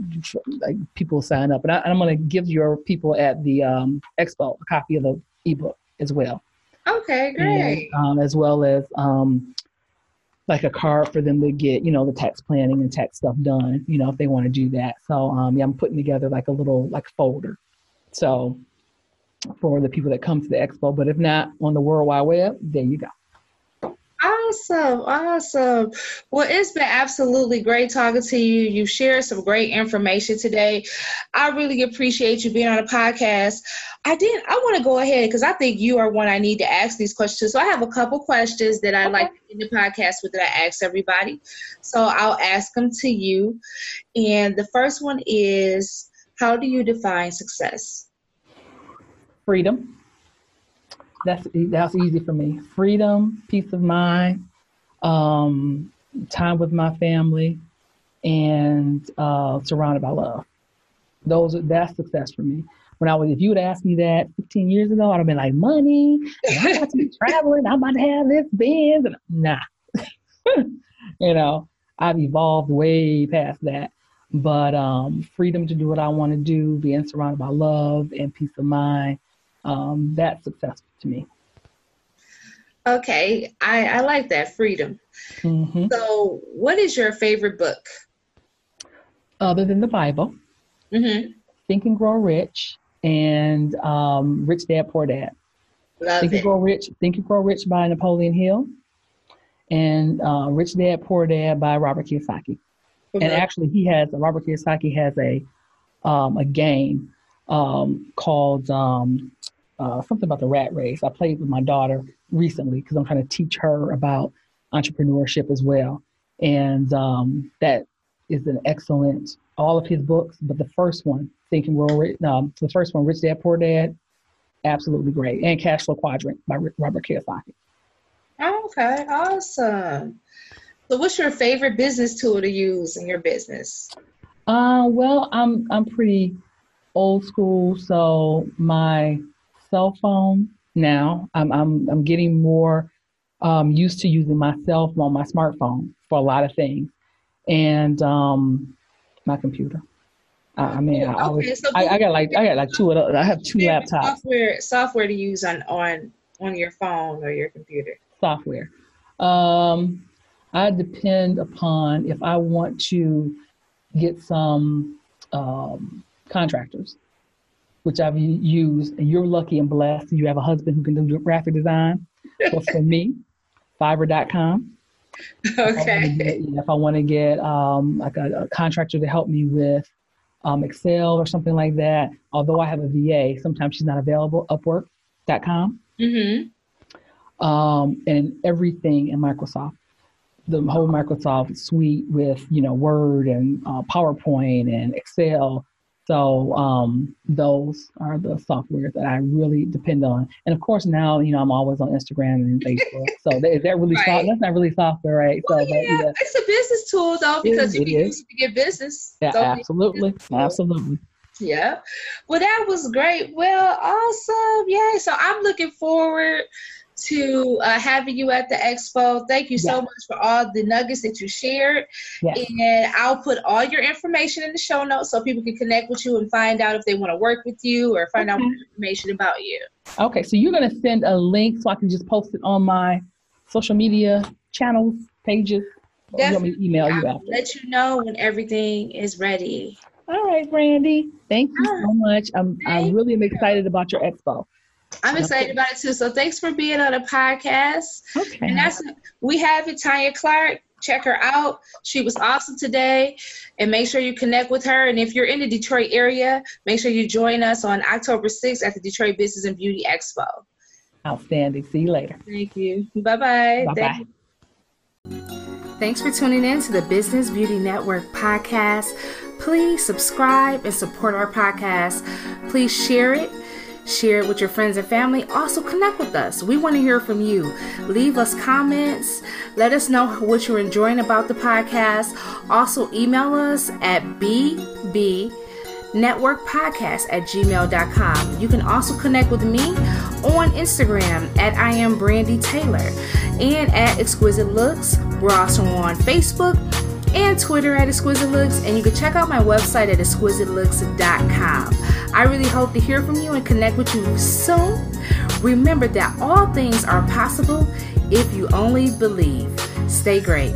like people sign up and, I, am going to give your people at the um, expo a copy of the ebook as well. Okay great. And, um, as well as um, like a card for them to get you know the tax planning and tax stuff done you know if they want to do that. So um, yeah i'm putting together like a little like folder. So for the people that come to the expo but if not on the world wide web there you go Awesome, awesome. Well, it's been absolutely great talking to you. You shared some great information today. I really appreciate you being on the podcast. I did. I want to go ahead because I think you are one I need to ask these questions. So I have a couple questions that I okay. like in the podcast with that I ask everybody. So I'll ask them to you. And the first one is, how do you define success? Freedom that's that's easy for me. Freedom, peace of mind, um, time with my family, and uh, surrounded by love. Those are, that's success for me. When I was, if you would ask me that 15 years ago, I'd have been like, money. I'm about to be traveling. I'm about to have this Benz. And nah, you know, I've evolved way past that. But um, freedom to do what I want to do, being surrounded by love and peace of mind, um, that's successful to me. Okay, I, I like that freedom. Mm-hmm. So, what is your favorite book? Other than the Bible, mm-hmm. Think and Grow Rich and um, Rich Dad Poor Dad. Love Think it. and Grow Rich, Think and Grow Rich by Napoleon Hill, and uh, Rich Dad Poor Dad by Robert Kiyosaki. And actually, he has Robert Kiyosaki has a um, a game um, called um, uh, something about the rat race. I played with my daughter recently because I'm trying to teach her about entrepreneurship as well. And um, that is an excellent, all of his books, but the first one, Thinking Rich, um, the first one, Rich Dad Poor Dad, absolutely great. And Cash Flow Quadrant by Robert Kiyosaki. Okay, awesome. So, what's your favorite business tool to use in your business? Uh, well, I'm I'm pretty old school, so my cell phone now. I'm I'm I'm getting more um, used to using my cell phone, my smartphone for a lot of things, and um, my computer. I, mean, I, always, so I, I, got like I got like two. I have two laptops. Software software to use on on on your phone or your computer. Software. Um, I depend upon if I want to get some um, contractors which I've used, and you're lucky and blessed. You have a husband who can do graphic design. But for me, Fiverr.com. Okay. If I want to get, get um, like a, a, contractor to help me with um, Excel or something like that, although I have a VA, sometimes she's not available. Upwork.com. Mm-hmm. Um, and everything in Microsoft the whole Microsoft suite with you know Word and uh, PowerPoint and Excel so um, those are the softwares that I really depend on. And of course, now you know I'm always on Instagram and Facebook. so is that really right. soft? That's not really software, right? Well, so, yeah, but, yeah, it's a business tool though because you can use it to get business. Yeah, absolutely, absolutely. Yeah. Well, that was great. Well, awesome. Yay. So I'm looking forward to uh, having you at the expo. Thank you so much for all the nuggets that you shared. And I'll put all your information in the show notes so people can connect with you and find out if they want to work with you or find okay. out more information about you. Okay, so you're going to send a link so I can just post it on my social media channels, pages. Definitely. You email you after. Let you know when everything is ready. All right, Brandy. Thank you so much. I'm I really am excited about your expo. I'm excited about it too. So thanks for being on the podcast. Okay. And that's we have it, Tanya Clark. Check her out. She was awesome today. And make sure you connect with her. And if you're in the Detroit area, make sure you join us on October 6th at the Detroit Business and Beauty Expo. Outstanding. See you later. Thank you. Bye bye. Bye bye. Thanks for tuning in to the Business Beauty Network podcast. Please subscribe and support our podcast. Please share it Share it with your friends and family. Also, connect with us. We want to hear from you. Leave us comments. Let us know what you're enjoying about the podcast. Also, email us at bb networkpodcast at gmail.com. You can also connect with me on Instagram at I am Brandy Taylor and at Exquisite Looks. We're also on Facebook and Twitter at Exquisite Looks, and you can check out my website at exquisitelooks.com. I really hope to hear from you and connect with you soon. Remember that all things are possible if you only believe. Stay great.